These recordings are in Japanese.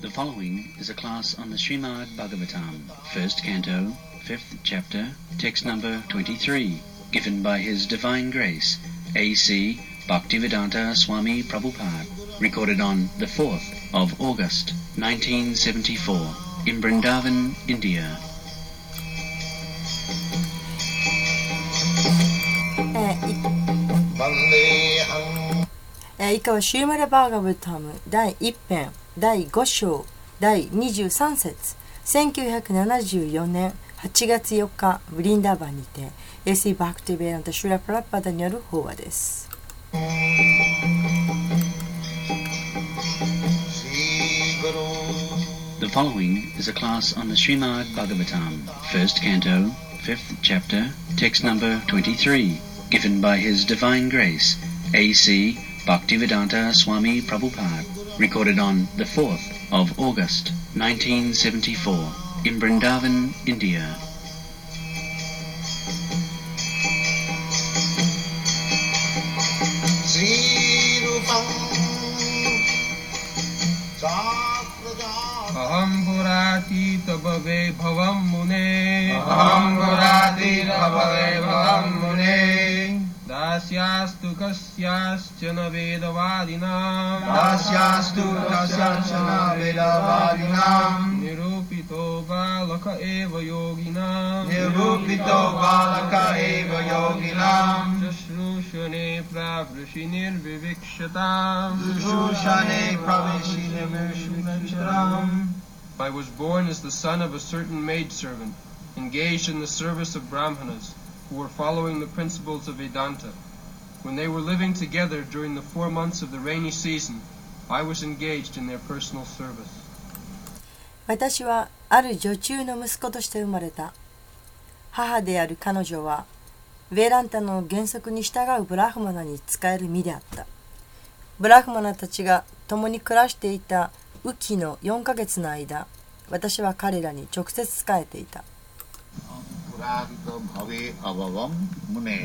The following is a class on the Srimad Bhagavatam, first canto, fifth chapter, text number 23, given by His Divine Grace, A.C. Bhaktivedanta Swami Prabhupada, recorded on the 4th of August, 1974, in Brindavan, India. えー以下はシューマラバーガブタム第1編第5章第23節1974年8月4日ブリンダーバンにて AC バクティベラントシュラプラッパダによる法話です。The following is a class on the Srimad Bhagavatam, first canto, fifth chapter, text number 23, given by His Divine Grace, A.C. Bhaktivedanta Swami Prabhupada, recorded on the 4th of August 1974 in Brindavan, India. अहं गुरातीतभवे भवं मुने अहं गुरातीतभवे भवं मुने दास्यास्तु कस्याश्चन वेदवादिनाम् दास्यास्तु कस्याश्चन वेदवादिनाम् निरूपितो बालक एव योगिनाम् निरूपितो बालक एव योगिनाम् शुश्रूषणे प्रावृषि निर्विविक्षताम् शुश्रूषणे प्रविशि निर्विविक्षताम् I was born as the son of a certain maidservant, engaged in the service of brahmanas. Who were following the principles of Vedanta. When they were living together during the four months of the rainy season, I was engaged in their personal service. 私はある女中の息子として生まれた。母である彼女は、ヴェランタの原則に従うブラフマナに仕える身であった。ブラフマナたちが共に暮らしていた雨季の4ヶ月の間、私は彼らに直接仕えていた。पुरादितो भवे अभवम मुने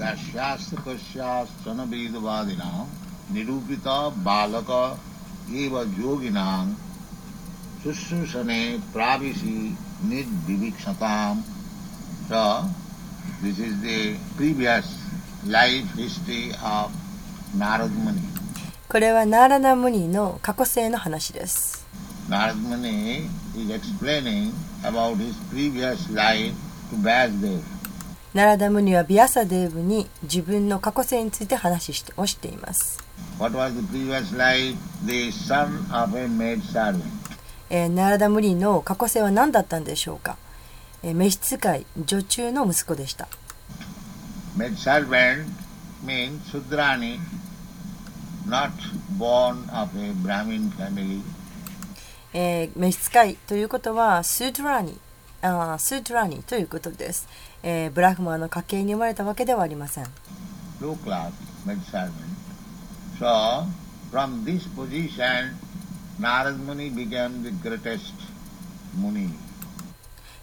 दास्यास्त कस्याश्चन वेदवादिनां निरूपित बालक एव योगिनां शुश्रूषणे प्राविशि निर्विवीक्षताम् So, this is the previous life history of Narad Muni. これはナーラナムニの過去世の話です。 Narad Muni is explaining about his previous life to Vyasdev. ナラダムリはビアサデーブに自分の過去性について話をし,しています。ナラダムリの過去性は何だったんでしょうか、えー、召使い、女中の息子でした。えー、召使いということは、スードラニー。あースートラニということです、えーブラフマーの家系に生まれたわけではありません low class maid servant. So, from this position, Narad Muni became the greatest Muni.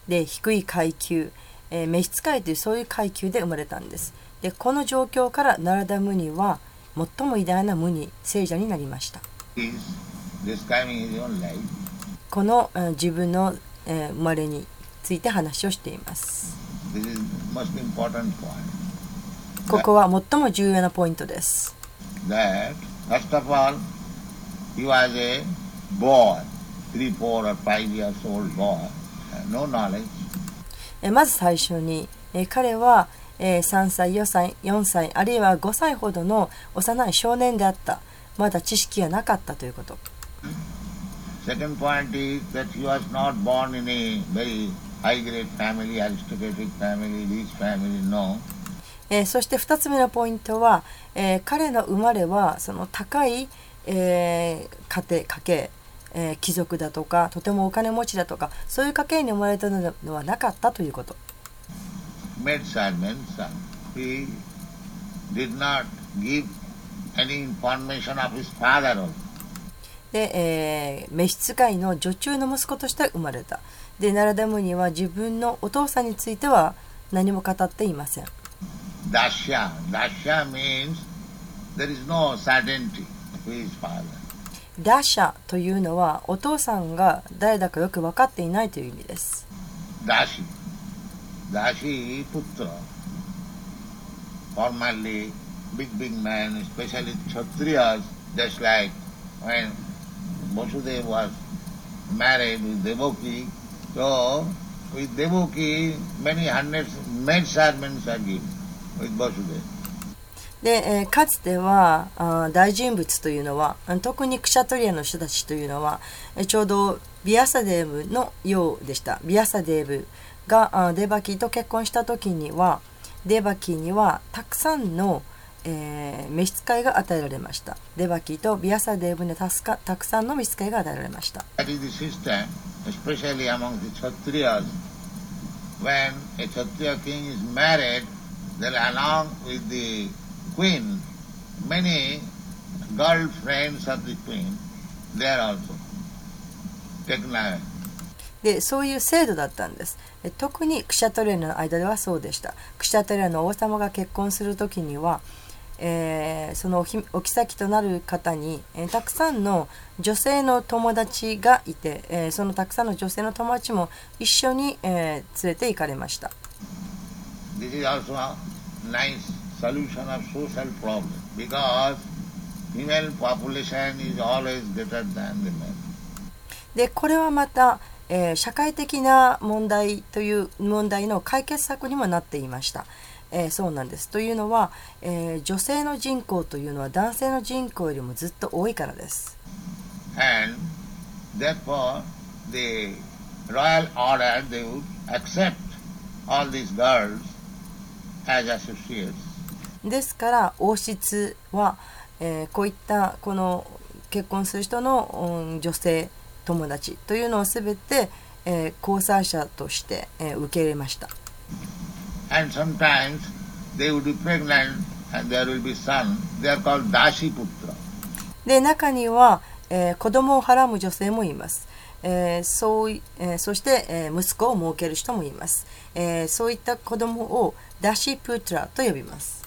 で低い階級、えー召使いというそういう階級で生まれたんですでこの状況からナラダムニは最も偉大なムニ聖者になりました.この、えー自分の、えー生まれについて話をしています。ここは最も重要なポイントです。まず最初に彼は3歳、4歳、4歳あるいは5歳ほどの幼い少年であった。まだ知識がなかったということ。えー、そして2つ目のポイントは、彼の生まれはその高い、家庭家計、貴族だとかとてもお金持ちだとかそういう家計に生まれたのはなかったということ。で、召使いの女中の息子として生まれた。でナラダムニは自分のお父さんについては何も語っていません Dasya. Dasya means there is no certainty who is father. ダシャというのはお父さんが誰だかよく分かっていないという意味です。Dashi. Dashi Putra. Formerly, big, big men, especially Kshatriyas, just like when Vasudeva was married with Devaki, so with Devaki, many hundreds maid servants are given with Vasudeva. で、えーかつてはあー大人物というのはあ特にクシャトリアの人たちというのはえーちょうどビアサデーブのようでした。ビアサデーブがあーデバキーと結婚した時にはデバキーにはたくさんの、えー召使いが与えられました。デバキーとビアサデーブにたすかたくさんの召使いが与えられました especially among the Kshatriyas. When a Kshatriya king is married, then along with the queen, many girlfriends of the queen, they are also taken away. でそういう制度だったんですえ特にクシャトリアの間ではそうでしたクシャトリアの王様が結婚する時には、えーそのおひお妃となる方に、えーたくさんの女性の友達がいて、えーそのたくさんの女性の友達も一緒に、えー連れて行かれました This is also a nice solution of social problem because female population is always greater than the male. でこれはまた、えー社会的な問題という問題の解決策にもなっていました。えーそうなんですというのは、えー女性の人口というのは男性の人口よりもずっと多いからです。And therefore, the royal order, they would accept all these girls as associates. ですから王室は、えーこういったこの結婚する人の、うん女性友達というのを全て、えー交際者として、えー受け入れました。And sometimes they would be pregnant and there will be son. They are called Dashi Putra. で中には、えー子供をはらむ女性もいます、えーそういえーそして、えー息子を設ける人もいます、えーそういった子供をダシプトラと呼びます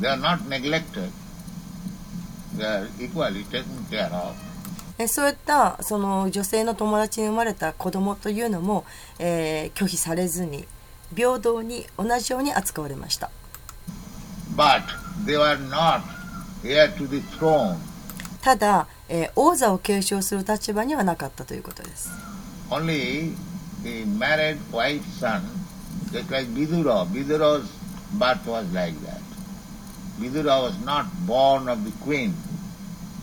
They are not neglected. They are equally taken care of. えーそういったその女性の友達に生まれた子供というのも、えー拒否されずに平等に同じように扱われました But they were not heir to the throne. ただ、えー王座を継承する立場にはなかったということです Only the married wife's son, just like Vidura. Vidura's birth was like that. Vidura was not born of the queen,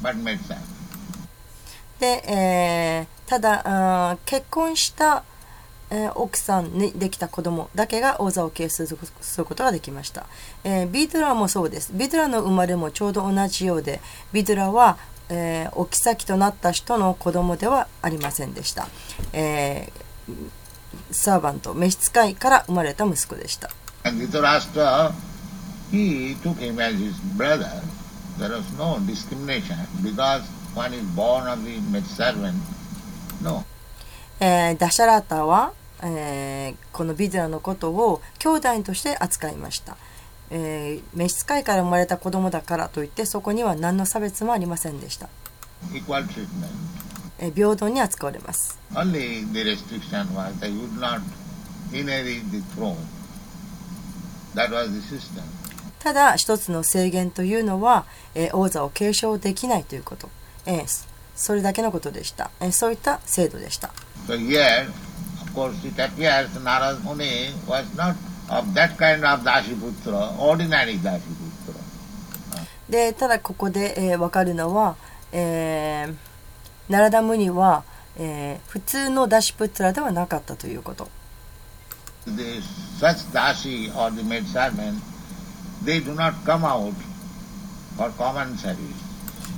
but made son. で、えーただあー結婚した、えー奥さんにできた子供だけが王座を継承することができました、えービドゥラもそうですビドゥラの生まれもちょうど同じようでビドゥラは、えーお妃となった人の子供ではありませんでした、えーサーバント召使いから生まれた息子でした And Dhritarashtra, he took him as his brother. There was no discrimination because one is born of the maid servant. No. えーダシャラータは、えーこのビドゥラのことを兄弟として扱いました、えー召使いから生まれた子供だからといってそこには何の差別もありませんでした、Equal treatment. えー平等に扱われます Only the restriction was they would not inherit the throne. That was the system. ただ一つの制限というのは、えー王座を継承できないということ、えーそそれだけのことでした、えーそういった制度でした So course, it appears Narad Muni was not of that kind of Dashiputra, ordinary Dashiputra. でただここで、えー、分かるのは、えー、ナラダムニは、えー普通のダシプトラではなかったということ The, such Dashi or the maid servant, they do not come out for common service.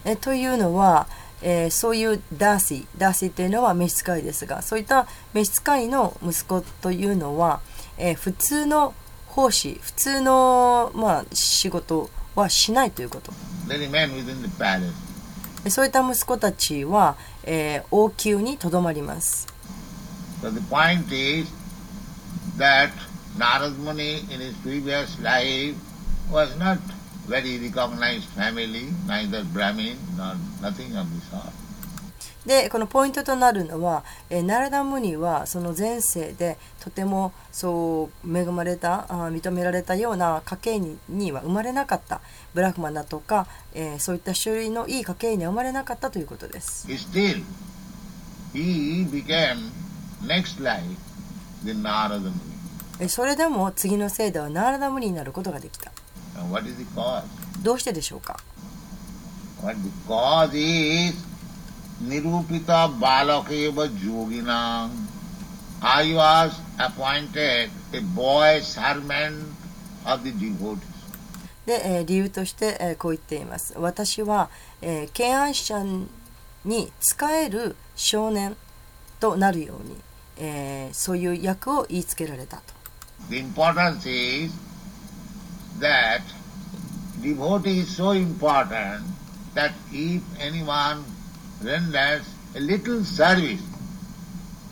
えというのは、えーそういうダーシーダーシーっていうのは召使いですがそういった召使いの息子というのは、えー普通の奉仕普通の、まあ、仕事はしないということ。そういった息子たちは、えー王宮にとどまります。So the point is that Narad Muni in his previous life was not very recognized family, neither Brahmin nor nothing of the sort. でこのポイントとなるのは、えーナラダムニはその前世でとてもそう恵まれたあー認められたような家系にには生まれなかったブラフマナとか、えーそういった種類のいい家系には生まれなかったということです。Still, he became next life the Narada Muni. えーそれでも次の世ではナラダムニになることができた。And what is the cause? どうしてでしょうか What the cause is Nirupita Balakeva Yoginam. I was appointed a boy servant of the devotees. で、えー理由として、えーこう言っています。私は、えー敬愛者に仕える少年となるように、えーそういう役を言いつけられたと。The importance is that devotee is so important that if anyone renders a little service,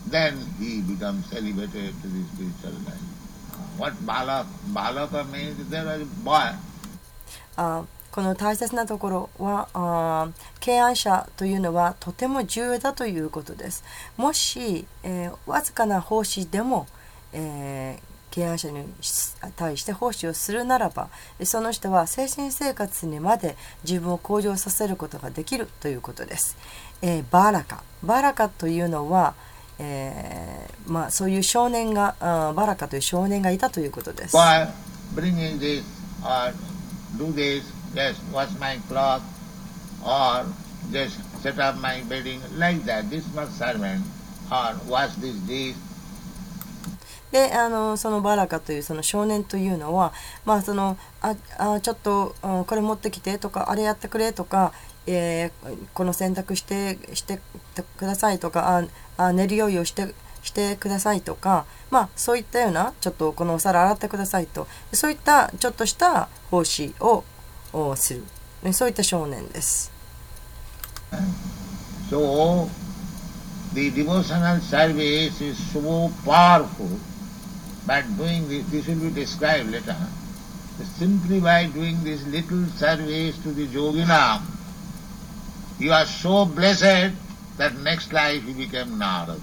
then he becomes elevated to the spiritual life. What balak, balaka means there was a boy. あーこの大切なところはあ敬愛者というのはとても重要だということです。もし、えーわずかな奉仕でも、えー敬愛者に対して奉仕をするならばその人は精神生活にまで自分を向上させることができるということです。えーバーラカバーラカというのは、えーまあ、そういう少年があーバーラカという少年がいたということです。By bring in this or do this, just wash my cloth or just set up my bedding like that. This much servant or wash this dish. であのそのバラカというその少年というのは、まあ、そのああちょっとこれ持ってきてとかあれやってくれとか、えーこの洗濯してしてくださいとかああ寝る用意をしてしてくださいとか、まあ、そういったようなちょっとこのお皿洗ってくださいと。そういったちょっとした奉仕ををする。そういった少年です。So the devotional service is so powerful, but doing this, this will be described later. Simply by doing this little service to the yogina, you are so blessed that next life you become Narada.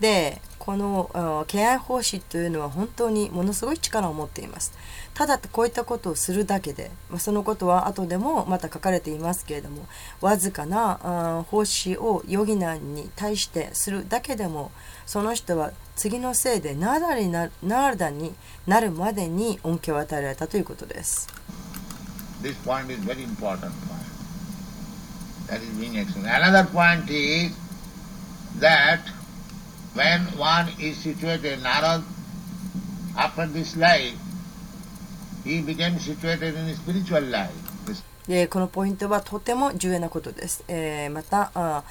でこのあ敬愛奉仕というのは本当にものすごい力を持っていますただこういったことをするだけでまあそのことは後でもまた書かれていますけれどもわずかな奉仕をヨギナに対してするだけでもその人は次のせいでナダになナーダになるまでに恩恵を与えられたということです This point is very important point. That is being explained. Another point is that でこのポイントはとても重要なことです。えー、またあ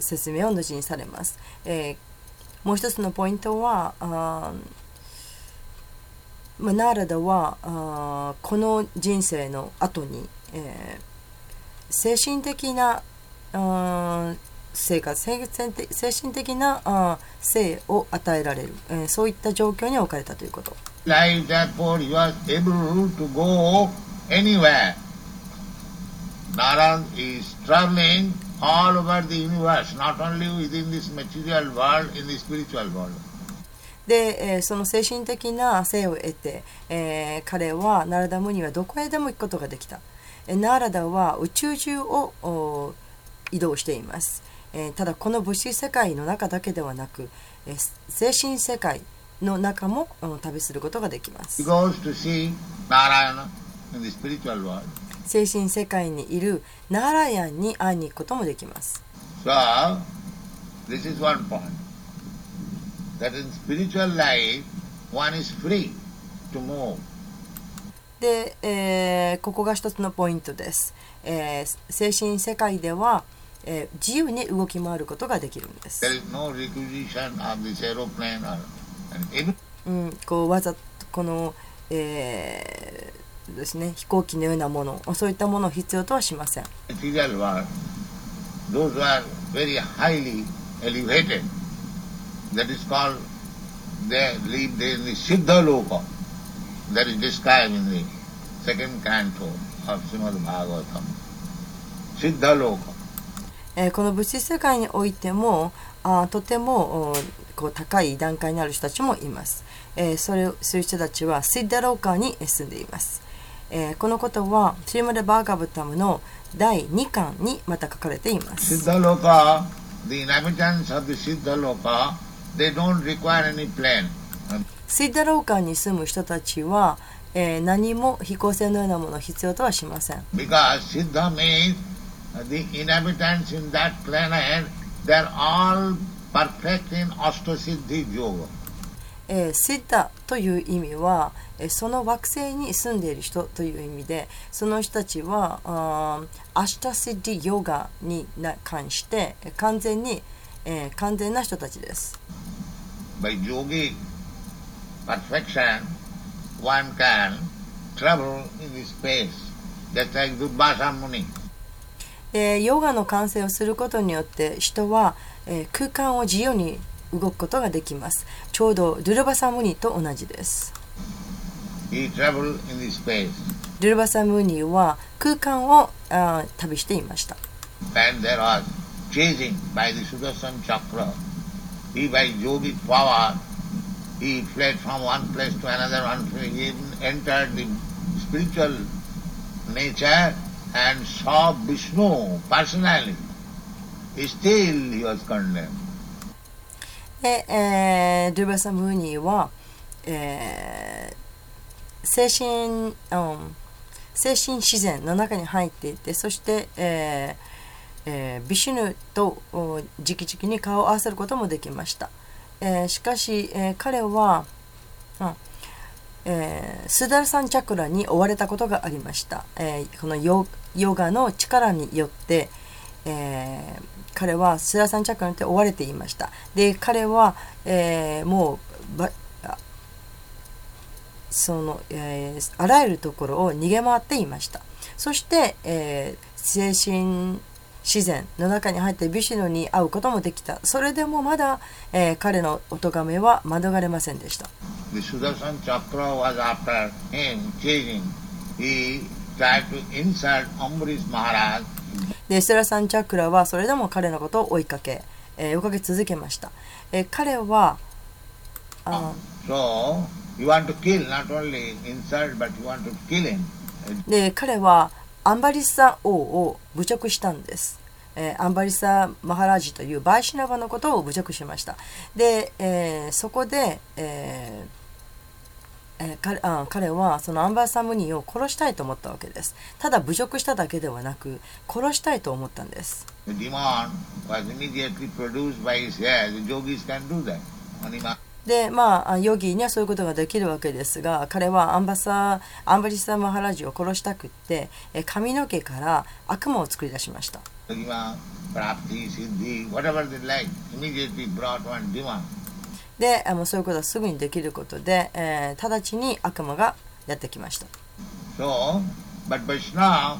説明を後にされます、えー。もう一つのポイントは、あーまあ、ナーラダはあこの人生の後に、えー、精神的なあ生活精神的なあ生を与えられる、えーそういった状況に置かれたということ。Life, therefore, he was able to go anywhere. Narad is traveling all over the universe, not only within this material world, in the spiritual world. で、えーその精神的な生を得て、えー彼はナラダムにはどこへでも行くことができた。えーナラダは宇宙中をお移動しています、えー、ただこの物資世界の中だけではなく、えー、精神世界の中も旅することができます。精神世界にいるナーラヤンに会いに行くこともできます。で、えー、ここが一つのポイントです。えー、精神世界では、え、自由に動き回ることができるんです。うん、こうわざ、この、えですね、飛行機のようなものそういったものを必要とはしません。シッダローカえーこの物質世界においてもあーとてもおこう高い段階にある人たちもいます、えーそれそういう人たちはシッダローカーに住んでいます、えーこのことはシーマデ・バーガブタムの第2巻にまた書かれています。Siddha Loka, the inhabitants of the Siddha Loka, they don't require any plan. シッダローカーに住む人たちは、えー何も飛行船のようなものを必要とはしません。Because Siddha means uh, the inhabitants in that planet, they're all perfect in Astasiddhi Yoga. えーシッダという意味は、えーその惑星に住んでいる人という意味でその人たちはあーアシュタシッディヨガにな関してえー完全に、えー完全な人たちです、By yogic perfection, one can travel in the space, just like Durvasa Muni. でヨガの完成をすることによって人は、えー空間を自由に動くことができます。ちょうどドゥルバサムニと同じです.ドゥルバサムニは空間をあー旅していましたで、えー、ドゥバサムーニーは、えー、精神、うん、精神自然の中に入っていて、そして、えーえー、ビシュヌとじきじきに顔を合わせることもできました。えー、しかし、えー、彼は、うんえースダルサンチャクラに追われたことがありました、えーこのヨガの力によって、えー彼はスダルサンチャクラによって追われていました。で彼は、えもうその、えあらゆるところを逃げ回っていました。そして、え精神自然の中に入ってビシノに会うこともできた。それでもまだ、えー、彼のおとがめは免れませんでした。でスラさんチャクラはそれでも彼のことを追いかけ、えー、追いかけ続けました、えー、彼はで彼はアンバリッサ王を侮辱したんです、えーアンバリッサ・マハラジというバイシナバのことを侮辱しました。で、えーそこで、えーえー彼あ彼はそのアンバーサムニーを殺したいと思ったわけです。ただ侮辱しただけではなく殺したいと思ったんです。でまあヨギにはそういうことができるわけですが彼はアンバサアンバリサ・マハラジを殺したくって髪の毛から悪魔を作り出しました。であのそういうことはすぐにできることで、え、直ちに悪魔がやってきました。So, but Vishnu,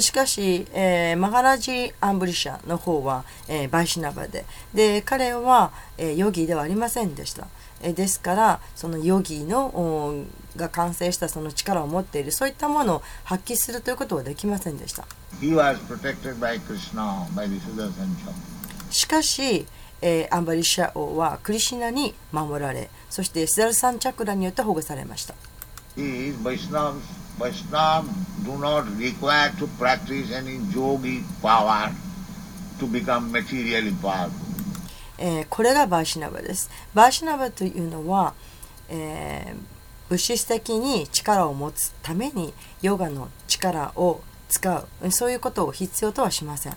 しかし、えーマハラジ・アンブリシャの方は、えーバイシナバで。で彼は、えーヨギではありませんでした、えーですからそのヨギのおが完成したその力を持っているそういったものを発揮するということはできませんでした。He was protected by Krishna, by the Sudarshan Chakra. しかし、えーアンバリシャ王はクリシナに守られそしてシダルサンチャクラによって保護されました Vaishnav do not require to practice any yogi power to become materially powerful. え、これがバーシナバです。バーシナバというのは、えー、物質的に力を持つためにヨガの力を使うそういうことを必要とはしません。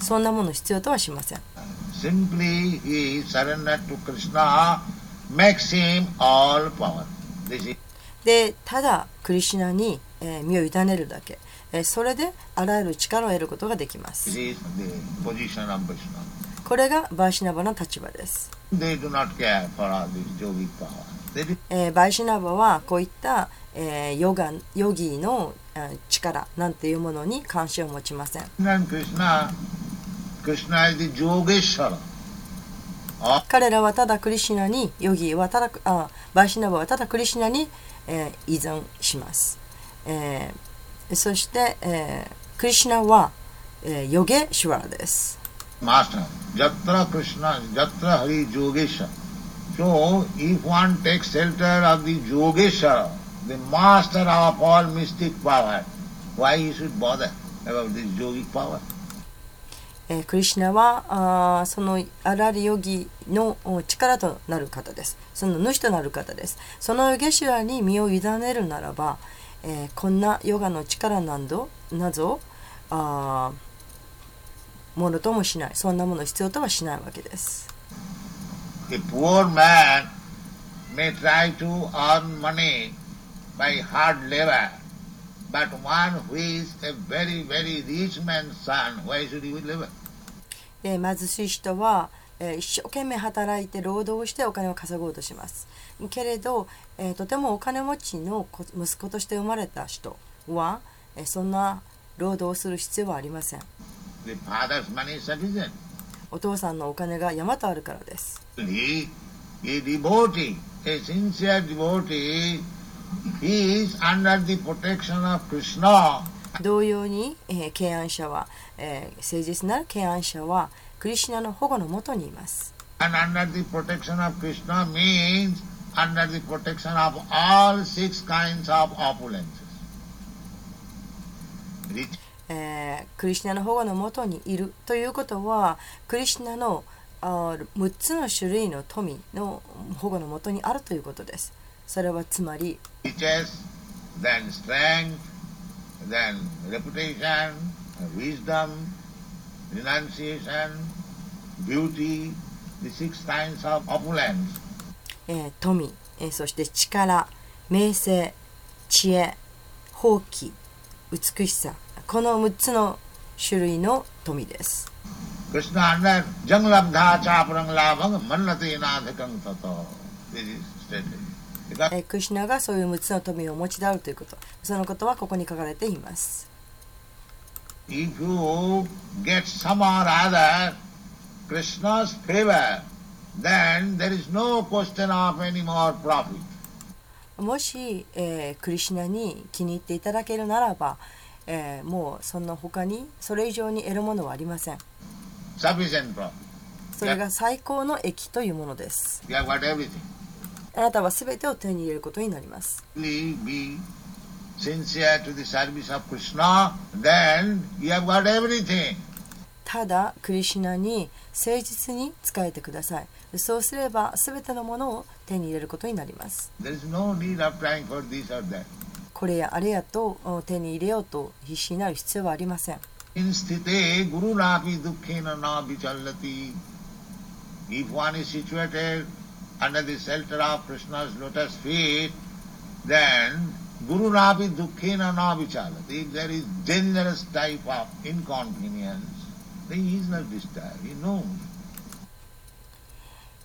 そんなもの必要とはしません。でただクリシュナに、えー身を委ねるだけ、えーそれであらゆる力を得ることができます.これがバーシナバの立場です、えーバーシナバはこういった、えーヨガヨギのえー力なんていうものに関心を持ちません。彼らはただクリシュナにヨギはただあバイシナバはただクリシュナに、えー依存します、えーそして、えークリシュナは、えーヨゲシュワラです Master. Jatra Krishna, Jatra Hari Yogeshwara. So, if one takes shelter of the Yogeshwara, the master of all mystic power, why he should bother about this yogic power? えークリシュナはあーそのアラリヨギのお力となる方ですその主となる方ですそのヨゲシュラに身を委ねるならば、えーこんなヨガの力などなどあーものともしないそんなものを必要とはしないわけです A poor man may try to earn money by hard labor, but one who is a very, very rich man's son, why should he live? で貧しい人は、えー一生懸命働いて労働をしてお金を稼ごうとしますけれど、えーとてもお金持ちの子息子として生まれた人は、えーそんな労働をする必要はありません.お父さんのお金が山とあるからです He, a devotee, a sincere devotee, he is under the protection of Krishna. 同様に、えー敬愛者は、えー誠実なる敬愛者はクリシナの保護のもとにいます。えー、クリシナの保護のもとにいるということはクリシナのあ6つの種類の富の保護のもとにあるということですそれはつまり riches, then strength, then wisdom, renunciation, beauty, the six kinds of opulence. えー富、えーそして力名声知恵放棄美しさこの6つの種類の富です. Because えークリシュナがそういう6つの富をお持ちであるということそのことはここに書かれていますもし、えー、クリシナに気に入っていただけるならば、えー、もうそんな他にそれ以上に得るものはありません。それが最高の益というものです。あなたはすべてを手に入れることになります。ただ、クリシナに誠実に仕えてください。そうすれば、すべてのものを手に入れることになります。これやあれやと手に入れようと必死になる必要はありません。Then Guru Rabi Dukhena チャ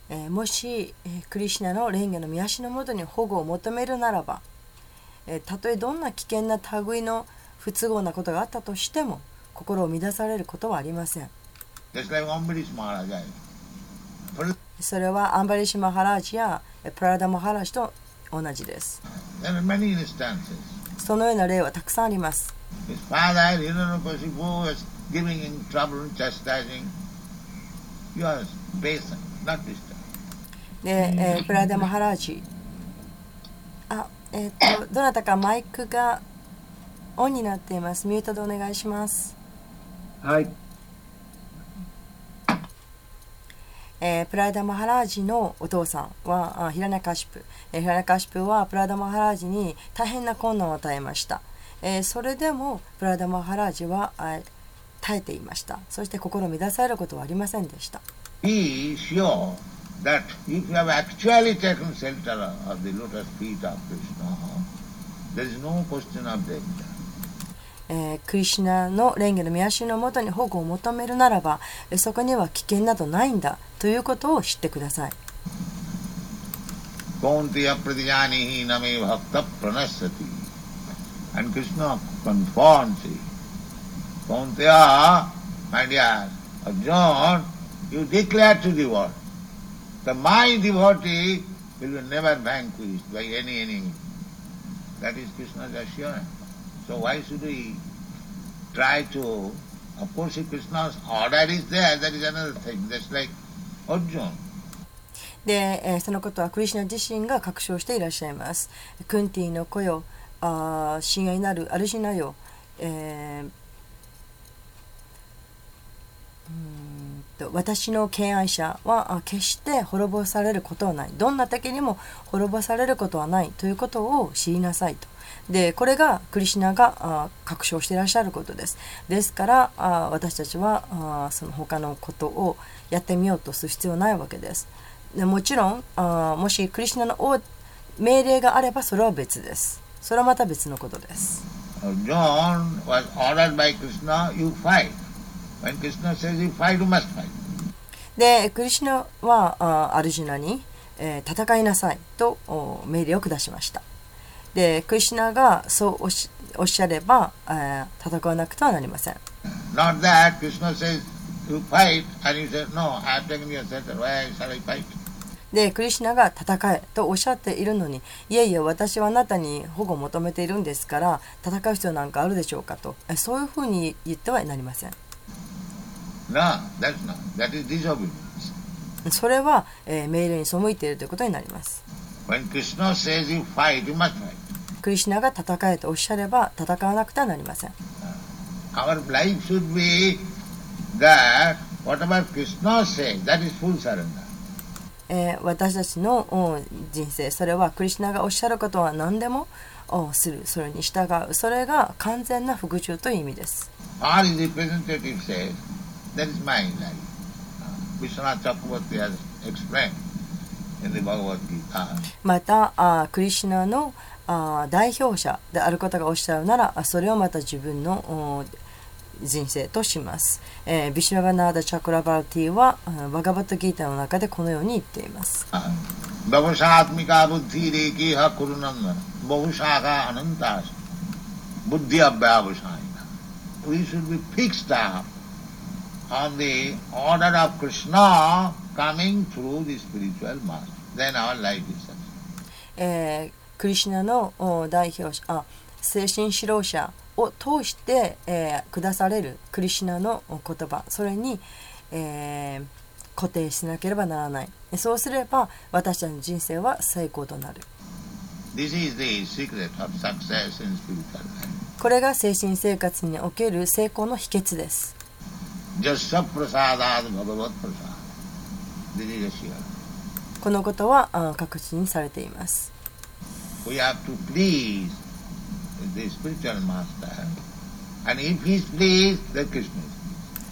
ー、もし、えー、クリシナの蓮華の見足のもとに保護を求めるならば、えー、たとえどんな危険な類の不都合なことがあったとしても心を乱されることはありません、で、それはアンバリシ・マハラージやプラダ・マハラージと同じです。そのような例はたくさんあります。で、えー、プラデマハラージ。あ、え、っと、どなたかマイクがオンになっています。ミュートでお願いします。はい。えープライダマハラージのお父さんはあヒラナカシプ、えーヒラナカシプはプライダマハラージに大変な困難を与えました、えーそれでもプライダマハラージはあ耐えていました。そして心乱されることはありませんでした。Be is sure that if you have actually taken shelter of the lotus feet of Krishna, there is no question of danger. えークリシナの蓮華の御足のもとに保護を求めるならばそこには危険などないんだということを知ってください And Krishna confronts him. Kauntya, my dear Arjuna, you declare to the world that my devotee will be never vanquished by any enemy. That is Krishna's assurance. So why should we try to, of course if Krishna's order is there, that is another thing. That's like Arjuna. で、えーそのことはクリシュナ自身が確証していらっしゃいます。クンティの子よ、あ親愛なるアルシナよ、えーうんと私の敬愛者はあ決して滅ぼされることはない。どんな敵にも滅ぼされることはないということを知りなさいと。で、これがクリシュナがあ確証していらっしゃることです。ですから、あ私たちはあその他のことをやってみようとする必要はないわけです。でもちろんあもしクリシュナのお命令があればそれは別です。それはまた別のことです。Arjuna was ordered by Krishna, you fight. When Krishna says you fight, you must fight. で、クリシュナはあアルジュナに、えー戦いなさいとお命令を下しました。でクリシナがそうおっし,ゃれば、戦わなくてはなりません。でクリシナが戦えとおっしゃっているのにいやいや私はあなたに保護を求めているんですから戦う必要なんかあるでしょうかと。そういうふうに言ってはなりません。それは、えー、命令に背いているということになります。クリシナが戦えとおっしゃれば戦わなくてはなりません。えー、私たちの人生それはクリシナがおっしゃることは何でもする。それに従う。それが完全な服従という意味です。またあクリシナのあ代表者である方がおっしゃるならそれをまた自分の人生とします、えー、ビシュラガナーダ・チャクラバーティはバガバットギーターの中でこのように言っています。バブシャーミカ・ブッィ・レイ・ハクルナンダブシャー・アナンタスブディ・アバブシャイナ。We should be fixed up on the order of Krishna coming through the spiritual master. Then our life is such.、ええークリシュナのお代表者あ精神指導者を通して、えー下されるクリシュナのお言葉。それに、えー固定しなければならない。そうすれば私たちの人生は成功となる.これが精神生活における成功の秘訣です.このことはあ確信されています We have to please the spiritual master. And if he is pleased, then Krishna is pleased.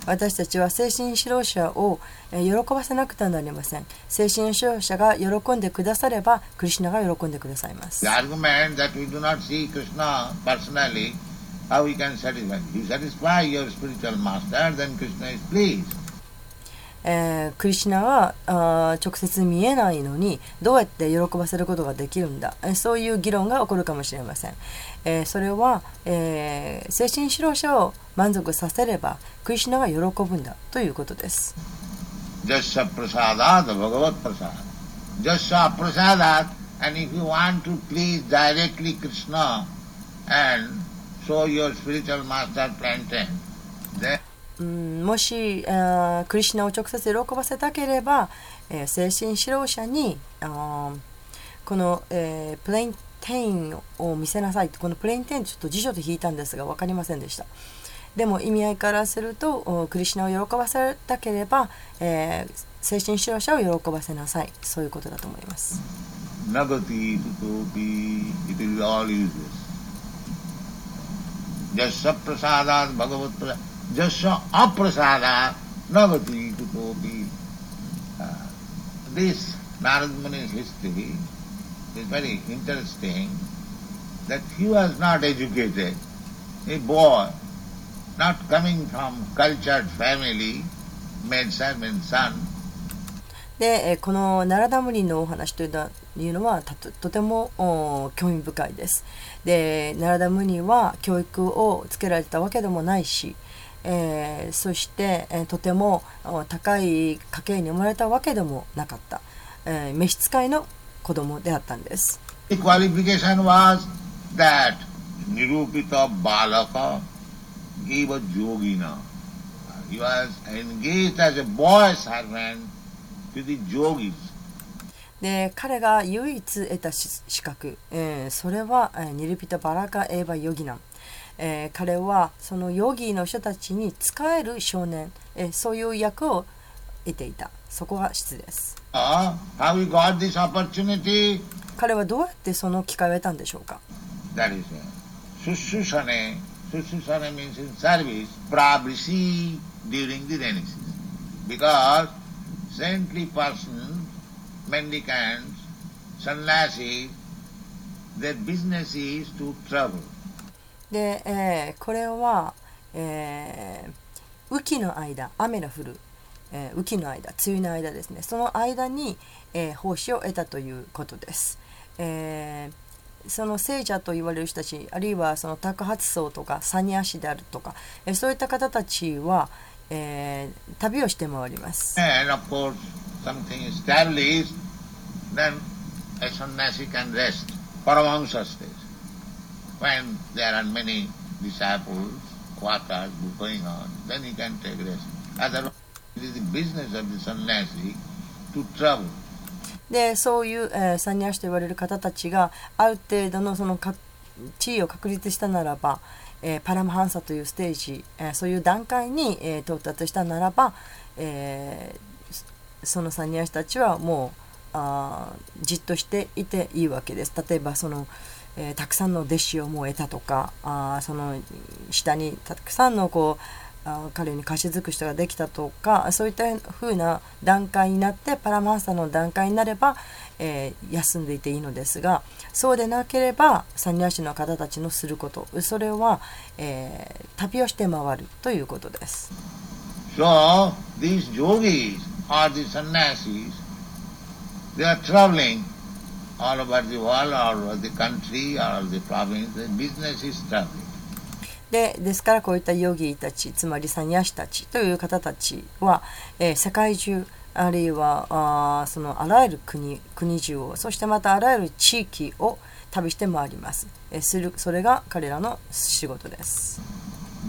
私たちは精神指導者をえー喜ばせなくてはなりません精神指導者が喜んでくださればクリシュナが喜んでくださいます The argument that we do not see Krishna personally, how we can satisfy? You satisfy your spiritual master, then Krishna is pleased. えー、クリシナはあ直接見えないのにどうやって喜ばせることができるんだ、えー、そういう議論が起こるかもしれません、えー、それは、えー、精神指導者を満足させればクリシナは喜ぶんだ。ということです。うんもし、えークリシナを直接喜ばせたければ、えー精神指導者にあこの、えープレインテインを見せなさいこのプレインテインちょっと辞書で引いたんですが分かりませんでしたでも意味合いからするとクリシナを喜ばせたければ、えー精神指導者を喜ばせなさいそういうことだと思います nagati tutopi, it is all useless. Jasya prasadat bhagavat prasad. Jasya aprasadat nagati tutopi. Uh, this Narad Muni's history is very interesting that he was not educated, a boy, not coming from cultured family, made servant son, で、このナラダムリのお話というのはとても興味深いです。で、ナラダムニは教育をつけられたわけでもないし、えー、そして、えー、とても高い家計に生まれたわけでもなかった、えー、召使いの子供であったんです。で彼が唯一得た資格、えー、それは、えー、ニルピタ・バラカ・エーバ・ヨギナンえー彼はそのヨギの人たちに仕える少年、えーそういう役を得ていた。そこが質です。Uh, how he got this opportunity? 彼はどうやってその機会を得たんでしょうか？で、えーこれは、えー雨季の間雨が降る、えー雨季の間梅雨の間ですねその間に、えー奉仕を得たということです、えーその聖者と言われる人たちあるいはその托発僧とかサニアシであるとか、えーそういった方たちは、えー旅をして回ります、And of course, something established, then a sannyasi can rest. Paramahansa stage. When there are many disciples, quarters going on, then he can take rest. Otherwise, it is the business of the sannyasi to travel. でそういう、えーサニアシと言われる方たちがある程度のそのか地位を確立したならば、えーパラマハンサというステージ、えーそういう段階に、えー到達したならば、えーそのサニアシたちはもうあじっとしていていいわけです。例えばそのえーたくさんの弟子をもう得たとかあその下にたくさんのこうあ彼に貸し付く人ができたとかそういった風な段階になってパラマンサの段階になれば、えー休んでいていいのですがそうでなければサニアシの方たちのすることそれは、えー旅をして回るということです。So, these yogis or the sannyasis, they are traveling all over the world, all over the country, all over the province. The business is traveling. でですからこういったヨギたちつまりサニアシたちという方たちは、えー世界中あるいはあーそのあらゆる国国中をそしてまたあらゆる地域を旅して回ります、えーするそれが彼らの仕事です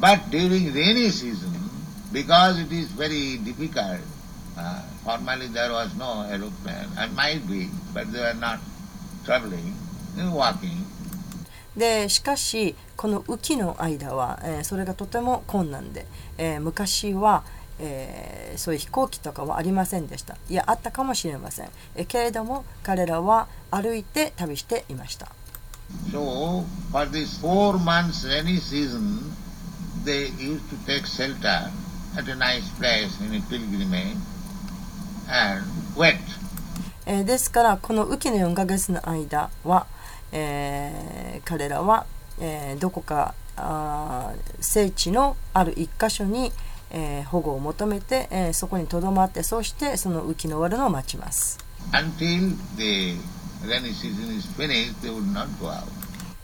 But during rainy season, because it is very difficult, uh, formerly there was no aeroplane, and might be, but they were not でしかしこの雨季の間は、えーそれがとても困難で、えー昔は、えーそういう飛行機とかはありませんでしたいやあったかもしれません、えーけれども彼らは歩いて旅していました So, for this four months rainy season, they used to take shelter at a nice place in a pilgrimage and wait. えーですからこの雨季の4ヶ月の間は、えー彼らは、えーどこか聖地のある一箇所に、えー保護を求めて、えーそこにとどまってそしてその雨季の終わるのを待ちます.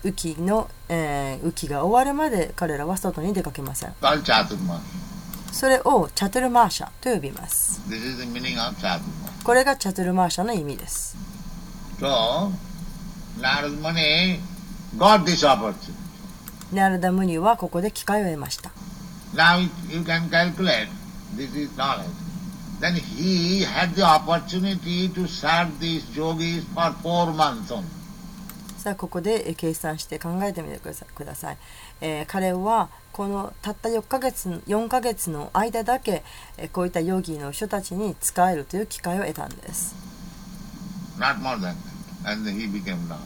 雨季の、えー雨季が終わるまで彼らは外に出かけません.それをチャトゥルマーシャと呼びます.これがチャトゥルマーシャの意味です So, Narad Muni got this opportunity. ナルダ・ムニはここで機会を得ました Now you can calculate, this is knowledge. Then he had the opportunity to serve these yogis for four months only. さあここでえー計算して考えてみてください、えー彼はこのたった4ヶ月4ヶ月の間だけ、えーこういったヨギの人たちに仕えるという機会を得たんです、Not more than that. And then he became Lord.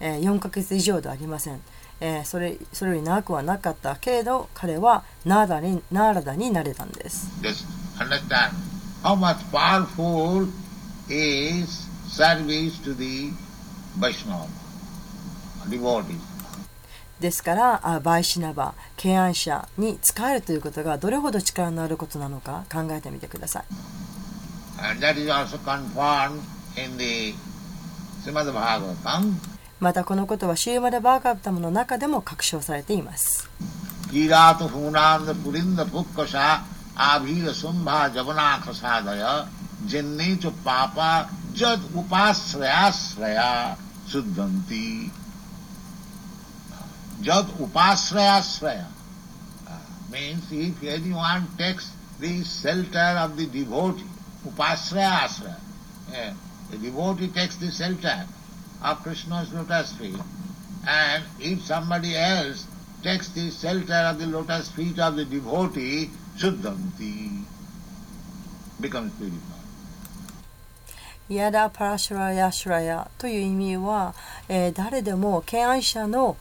えー4ヶ月以上ではありません、えーそれそれより長くはなかったけれど彼はナーダにナーラダになれたんです Just ですからあバイシナバ敬愛者に使えるということがどれほど力のあることなのか考えてみてください。またこのことはシーマダ・バーガブタムの中でも確証されています。Jad Upasraya Sraya means if anyone takes the shelter of the devotee, Upasraya Asraya, eh, the devotee takes the shelter of Krishna's lotus feet, and if somebody else takes the shelter of the lotus feet of the devotee, Shuddhanti becomes purified. ヤダ・パラシュラヤ・シュラヤという意味は、えー誰でも敬愛者の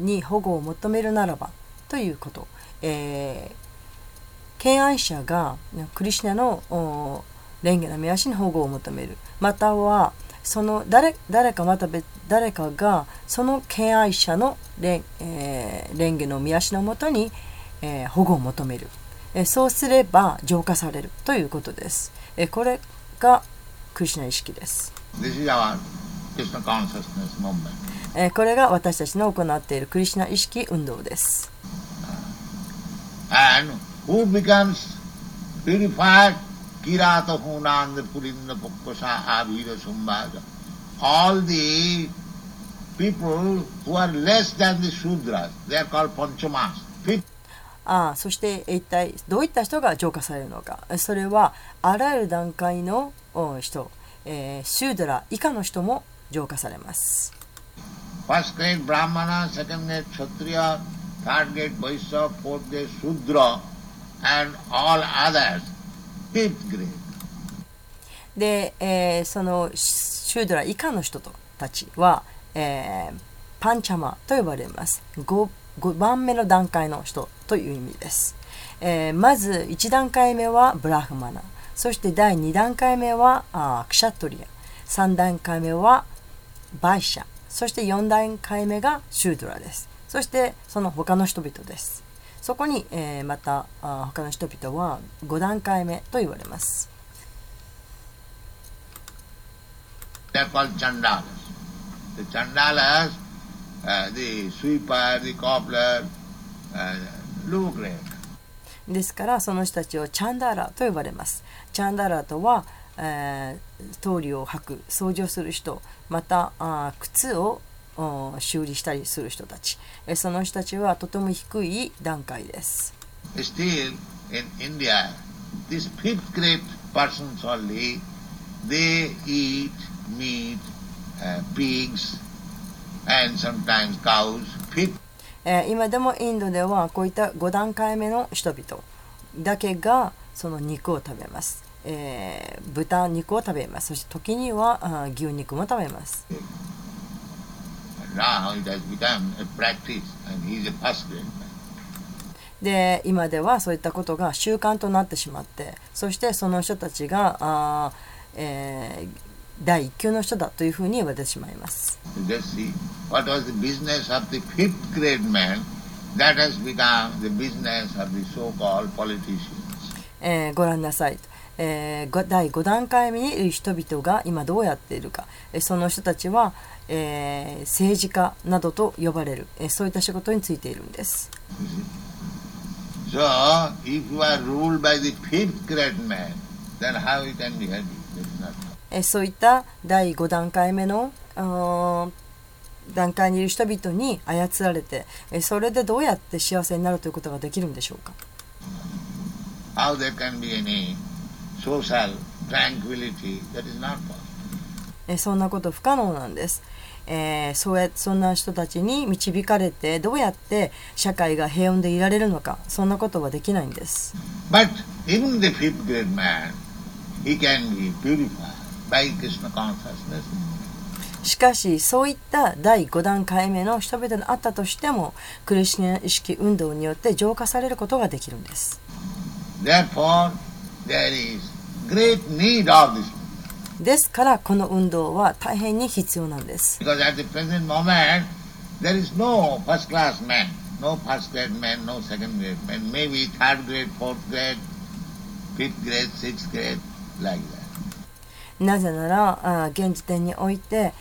に保護を求めるならばということ、えー敬愛者がクリシナの蓮華の見足に保護を求める。またはその誰誰かまた別誰かがその敬愛者の蓮,、えー蓮華の見足のもとに、えー保護を求める、えーそうすれば浄化されるということです、えーこれがクリシナ意識です、This is our えー、これが私たちの行っているクリシナ意識運動です。ああそして一体どういった人が浄化されるのかそれはあらゆる段階の人、えー、シュードラ以下の人も浄化されます。First grade Brahmana, second grade Kshatriya, third grade Vaishya, fourth grade Shudra, and all others, fifth grade. で、えーそのシュードラ以下の人たちは、えーパンチャマと呼ばれます 5, 5番目の段階の人という意味です、えーまず1段階目はブラフマナそして第2段階目はあークシャトリア3段階目はバイシャそして4段階目がシュードラです。そしてその他の人々です。そこに、えーまたあー他の人々は5段階目と言われます。They are called Chandalas. The Chandalas, uh, the sweeper, the cobbler, uh, low grade. ですからその人たちをチャンダーラと呼ばれます。チャンダーラとは、えー、通りを履く掃除をする人またあー靴をお修理したりする人たちえーその人たちはとても低い段階です Still, in India, these fifth grade persons only, they eat meat, uh, pigs, and sometimes cows. Fifth えー今でもインドではこういった5段階目の人々だけがその肉を食べます、えー、豚肉を食べます。そして時には牛肉も食べます。で今ではそういったことが習慣となってしまってそしてその人たちがあ、えー、第一級の人だというふうに言われてしまいます。That has become the business of the so-called politicians. えー、ご覧なさい。と。えーご第5段階目にいる人々が今どうやっているか、えーその人たちは、えー政治家などと呼ばれる、えーそういった仕事についているんです So, if you are ruled by the fifth grade man, then how you can be happy? That is not possible. えーそういった第5段階目の段階にいる人々に操られて、えーそれでどうやって幸せになるということができるんでしょうか？How there can be any そんなこと不可能なんです、えーそうやそんな人たちに導かれてどうやって社会が平穏でいられるのかそんなことはできないんです。But even the fifth grade man, he can be purified by Krishna consciousness. しかしそういった第5段階目の人々のあったとしてもクリシュナ意識運動によって浄化されることができるんです。Therefore, there is ですからこの運動は大変に必要なんです。なぜなら現時点において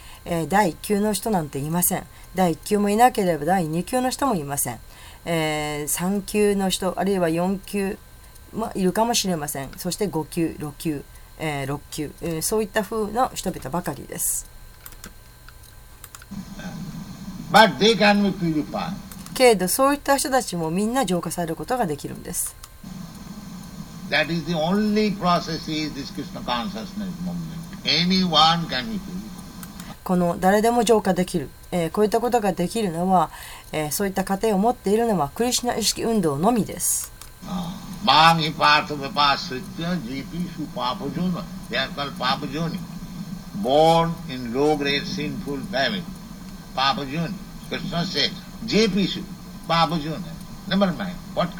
第1級の人なんていません。第1級もいなければ第2級の人もいません。えー、3級の人あるいは4級。まいるかもしれませんそして5級6級、えー6級、えーそういった風の人々ばかりです But they can be purified. けれどそういった人たちもみんな浄化されることができるんです That is the only process is this Krishna consciousness movement. Anyone can be purified. この誰でも浄化できる、えーこういったことができるのは、えーそういった過程を持っているのはクリシュナ意識運動のみです。బామి పాత సత్యం జీపీషు పాప జోన్ దేవల్ పాప జోని born in లో గ్రేట్ సీన్ ఫుల్ ఫ్యామిలీ పాప జోన్ కృష్ణ సే జీపీషు పాప zone number nine what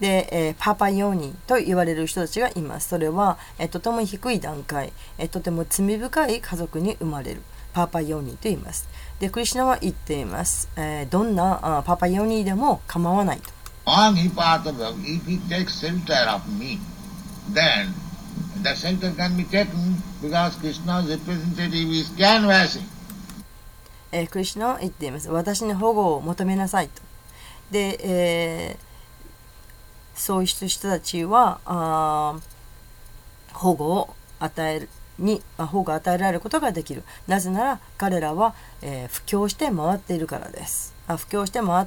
で、えー、パパヨニーと言われる人たちがいますそれは、えー、とても低い段階、えー、とても罪深い家族に生まれるパパヨニーと言いますでクリシナは言っています、えー、どんなあパパヨニーでも構わないと Anghipatavag, If he takes shelter of me, then the shelter can be taken because Krishna's representative is canvassing. えークリシュナは言っています。私に保護を求めなさいと。で、えーそういう人たちはあ保護を与えるにあ保護を与えられることができる。なぜなら彼らは、えー布教して回っているからです。あ布教して回っあ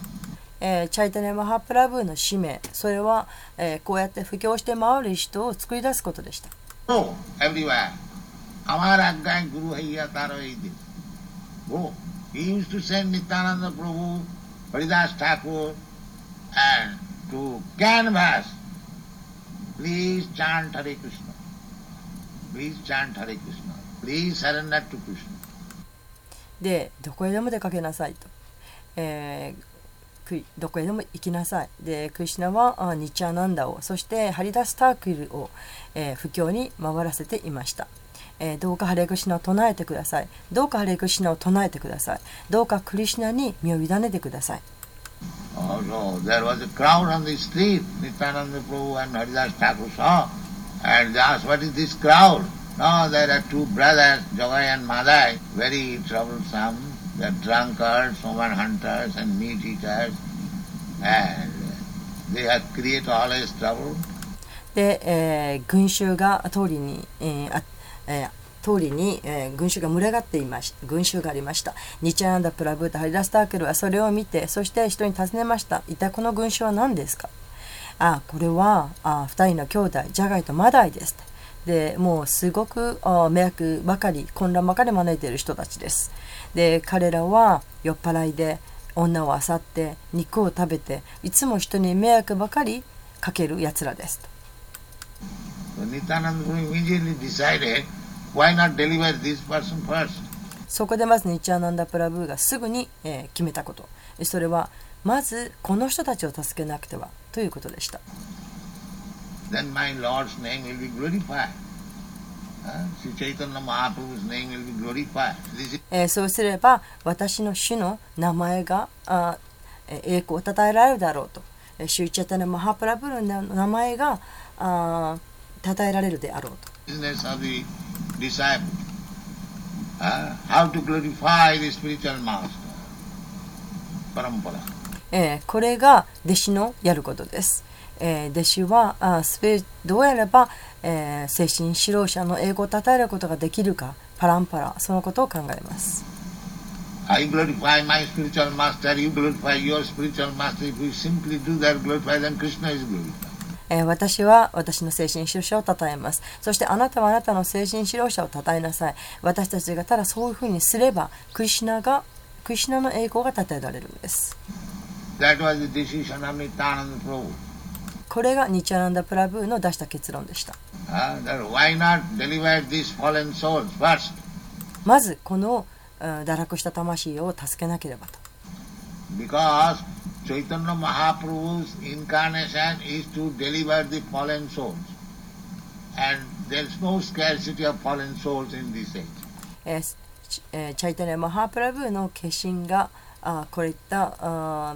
えー、チャイタネ・マハプラブの使命。それは、えー、こうやって布教して回る人を作り出すことでした。で、どこへでも出かけなさいと。どこへでも行きなさいでクリシュナはあニチャナンダをそしてハリダスタークルを、えー布教に回らせていました、えーどうかハレクシナを唱えてくださいどうかハレクシナを唱えてくださいどうかクリシュナに身を委ねてください Oh no, there was a crowd on the street. Nityananda Prabhu and Haridas Thakur saw. And they asked, what is this crowd? No, there are two brothers, Jogai and Madai, very troublesome. They are drunkards, woman hunters and meat eaters. And they have created always trouble. で、えー群衆が通りに、えーあえー通りに、えー群衆が群がっていまし群衆がありました。ニチャナンダ・プラブータ・ハリダスタークルはそれを見て、そして人に尋ねました。一体この群衆は何ですかあ、これはあ二人の兄弟、ジャガイとマダイです。で、もうすごくあ迷惑ばかり、混乱ばかり招いている人たちです。で、彼らは酔っ払いで女を漁って、肉を食べて、いつも人に迷惑ばかりかける奴らです。そこでまずニッチャーナンダ・プラブーがすぐに、えー決めたことえそれはまずこの人たちを助けなくてはということでした then my Lord's name will be glorified. そうすれば私の主の名前があ栄光を称えられるだろうと。シューチャタナ・マハプラブルの名前があ称えられるであろうと。これが弟子のやることです。え、弟子はあスピどうやれば、え、精神指導者の英語を称えることができるかパランパラそのことを考えます。I 私は私の精神指導をたたえます。そしてあなたはあなたの精神指導者をたたえなさい。私たちがただそういうふうにすれば、クリシナ,がクシナの栄光がたたえられるんです。これがニチャランダ・プラブーの出した結論でした。まずこの堕落した魂を助けなければと。チャイタニ・マハープラブーの化身がこういった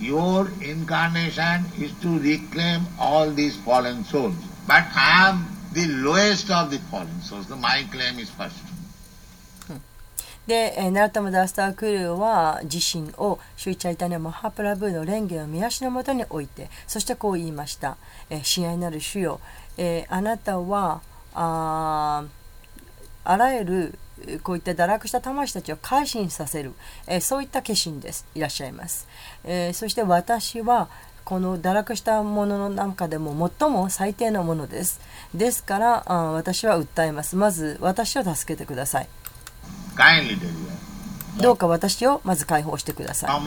your incarnation is to reclaim all these fallen souls. But I am the lowest of the fallen souls. So my claim is first. で、えーナルタムダスタークルーは自身をシュイチャイタネマハプラブーの蓮華を見足のもとに置いてそしてこう言いました「えー親愛なる主よ、えーあなたはああらゆるこういった堕落した魂たちを改心させる、え、そういった決心です。いらっしゃいます、え、そして私はこの堕落したものの中でも最も最低なものです。ですからあ私は訴えます。まず私を助けてください。どうか私をまず解放してください。あ、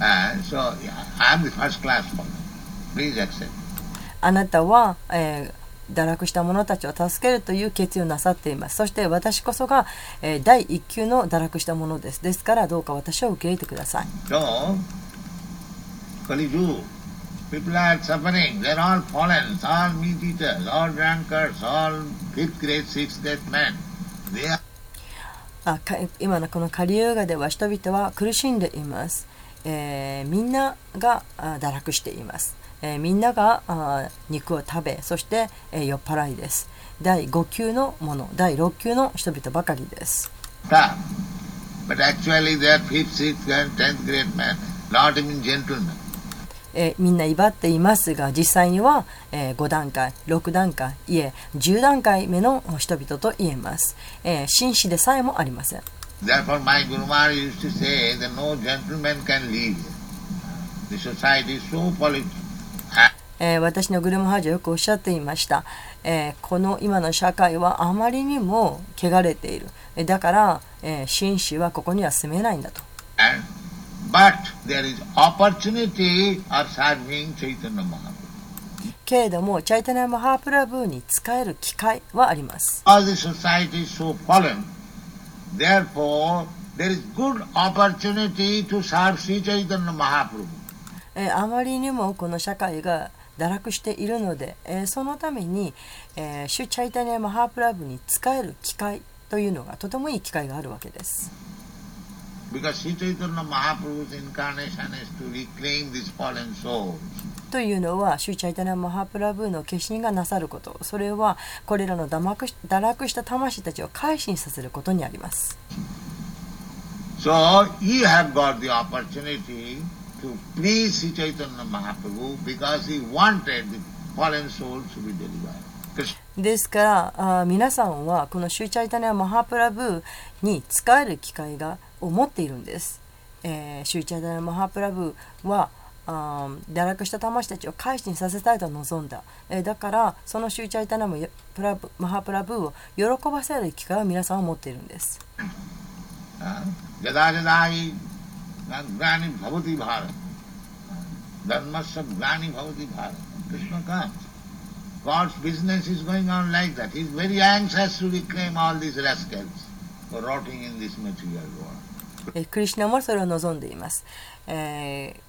uh, so yeah, I'm the first class fallen. Please accept. あなたは、えー堕落した者たちを助けるという決意をなさっています。そして私こそが、えー第一級の堕落した者です。ですからどうか私を受け入れてください。So, Kali Yuga, people are suffering. They are all fallen, all meat eaters, all drunkards, all fifth grade, sixth grade men. They are あか今のこのカリユーガでは人々は苦しんでいます。えーみんながあ堕落しています。え、みんながあ肉を食べそして、え、酔っ払いです。第5級のもの第6級の人々ばかりです。さあ But actually、みんな威張っていますが実際には、えー、5段階6段階いえ10段階目の人々と言えます、えー、紳士でさえもありません。えー、私のグルムハージはよくおっしゃっていました、えー、この今の社会はあまりにも汚れている。だから、えー、紳士はここには住めないんだと。けれども、チャイタナマハープラブーに使える機会はあります。あまりにもこの社会が堕落しているので、えーそのために、えー、シュチャイタニア・マハープラブに使える機会というのがとてもいい機会があるわけです。というのはシュチャイタニア・マハープラブの化身がなさることそれはこれらの堕落し堕落した魂たちを改心させることにあります。So you have got the opportunity to please Sri Chaitanya Mahaprabhu because he wanted the fallen souls to be delivered. ですからあー皆さんはこのシューチャイタニア・マハープラブーに使える機会がを持っているんです。えーシューチャイタニア・マハープラブーはあー堕落した魂たちを改心させたいと望んだ、えーだからそのシューチャイタニアマプラブマハープラブーを喜ばせる機会を皆さんは持っているんです。uh, Yada Yada hi Grani Bhavati Bharat. Dharmasya Grani Bhavati Bharat. Krishna comes. God's business is going on like that. He is very anxious to reclaim all these rascals who are rotting in this material world. えークリシュナもそれを望んでいます。えー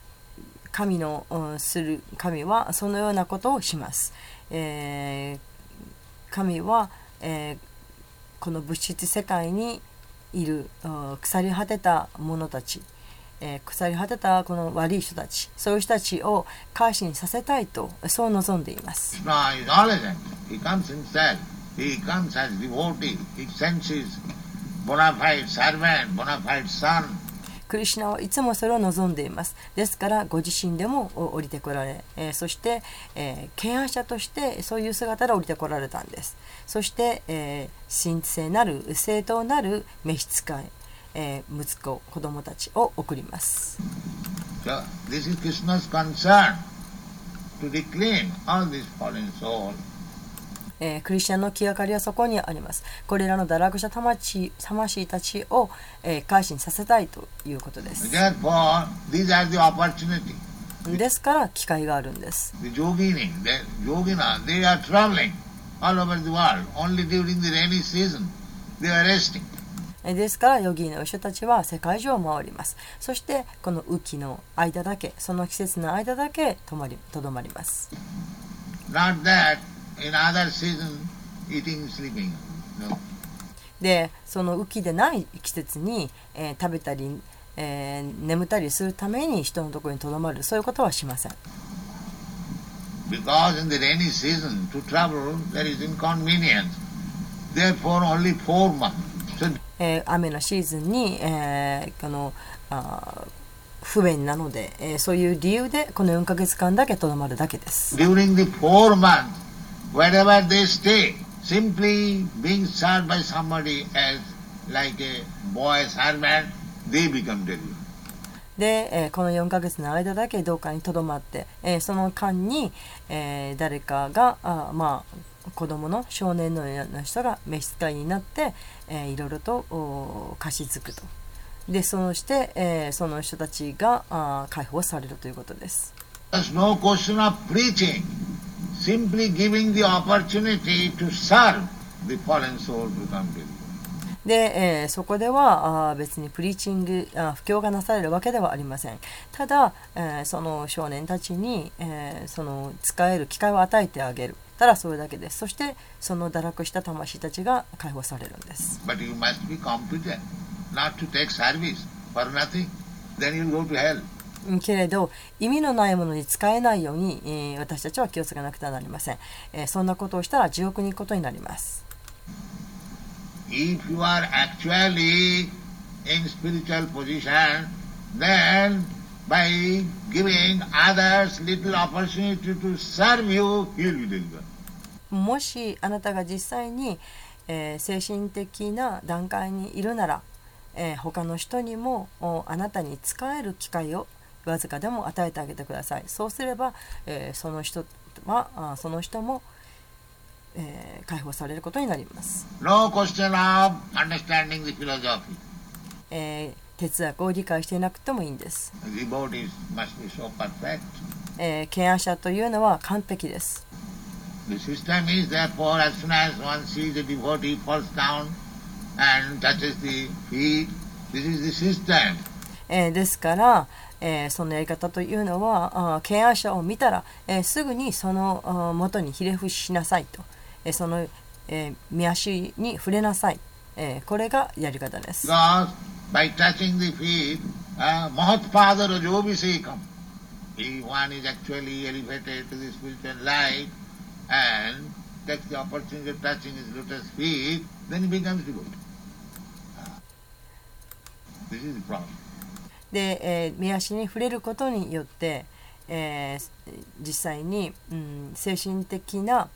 神の、うんする神はそのようなことをします。えー神は、えーこの物質世界にいるうん腐り果てた者たち、えー腐り果てたこの悪い人たちそういう人たちを改心させたいとそう望んでいます。クリシュナはいつもそれを望んでいます。ですからご自身でも降りてこられ、えー、そして、えー、敬愛者としてそういう姿で降りてこられたんです。そして、えー、神聖なる正当なる召使い、えー、息子子供たちを送ります So, this is Krishna's concern to reclaim all these fallen souls えー、クリスチャンの気がかりはそこにあります。これらの堕落した魂魂たちを、えー、改心させたいということです。Therefore, these are the opportunity. ですから機会があるんです。The yogini, the yogina, they are traveling all over the world. Only during the rainy season, they are resting. ですからヨギーの人たちは世界中を回りますそしてこの雨季の間だけその季節の間だけとまりとどまります Not that in other season eating, sleeping. No. でその雨季でない季節に、えー、食べたり、えー、眠ったりするために人のところにとどまるそういうことはしません。Because in the rainy season to travel there is inconvenience. Therefore only four months. えー、雨のシーズンに、えー、このあ不便なので、えー、そういう理由でこの4ヶ月間だけとどまるだけです。During the four months wherever they stay, simply being served by somebody else, like a boy servant, they become delusional. で、えー、この4ヶ月の間だけどっかにとどまって、えー、その間に、えー、誰かがあまあ子供の少年のような人が召使いになって、えー、いろいろと貸し付くと。でそして、えー、その人たちがあ解放されるということです。No simply giving the opportunity to serve the fallen soul become delusion. で、えー、そこではあ別にプリーチングあ布教がなされるわけではありませんただ、えー、その少年たちに、えー、その使える機会を与えてあげるただそれだけですそしてその堕落した魂たちが解放されるんです But you must be competent not to take service for nothing then you'll go to hell けれど意味のないものに使えないように、えー、私たちは気をつけなくてはなりません、えー、そんなことをしたら地獄に行くことになります If you are actually in spiritual position then by giving others little opportunity to serve you, you'll be delivered. もしあなたが実際に、えー、精神的な段階にいるなら、えー、他の人にもあなたに使える機会をわずかでも与えてあげてくださいそうすれば、えー、その人はあその人も、えー、解放されることになります No question of understanding the philosophy. えー、哲学を理解していなくてもいいんです。えー、ケア者というのは完璧です。ですから、えー、そのやり方というのは、ケア者を見たら、えー、すぐにその元にひれ伏しなさいと、えー、その、えー、見足に触れなさい、えー、これがやり方です。By touching the feet, uh, Mahatpada Rajobhisekam. If one is actually elevated to the spiritual light and takes the opportunity of touching his lotus feet, then he becomes devotee. This is the problem. で、えー、見足に触れることによって、えー、実際に、うん、精神的な、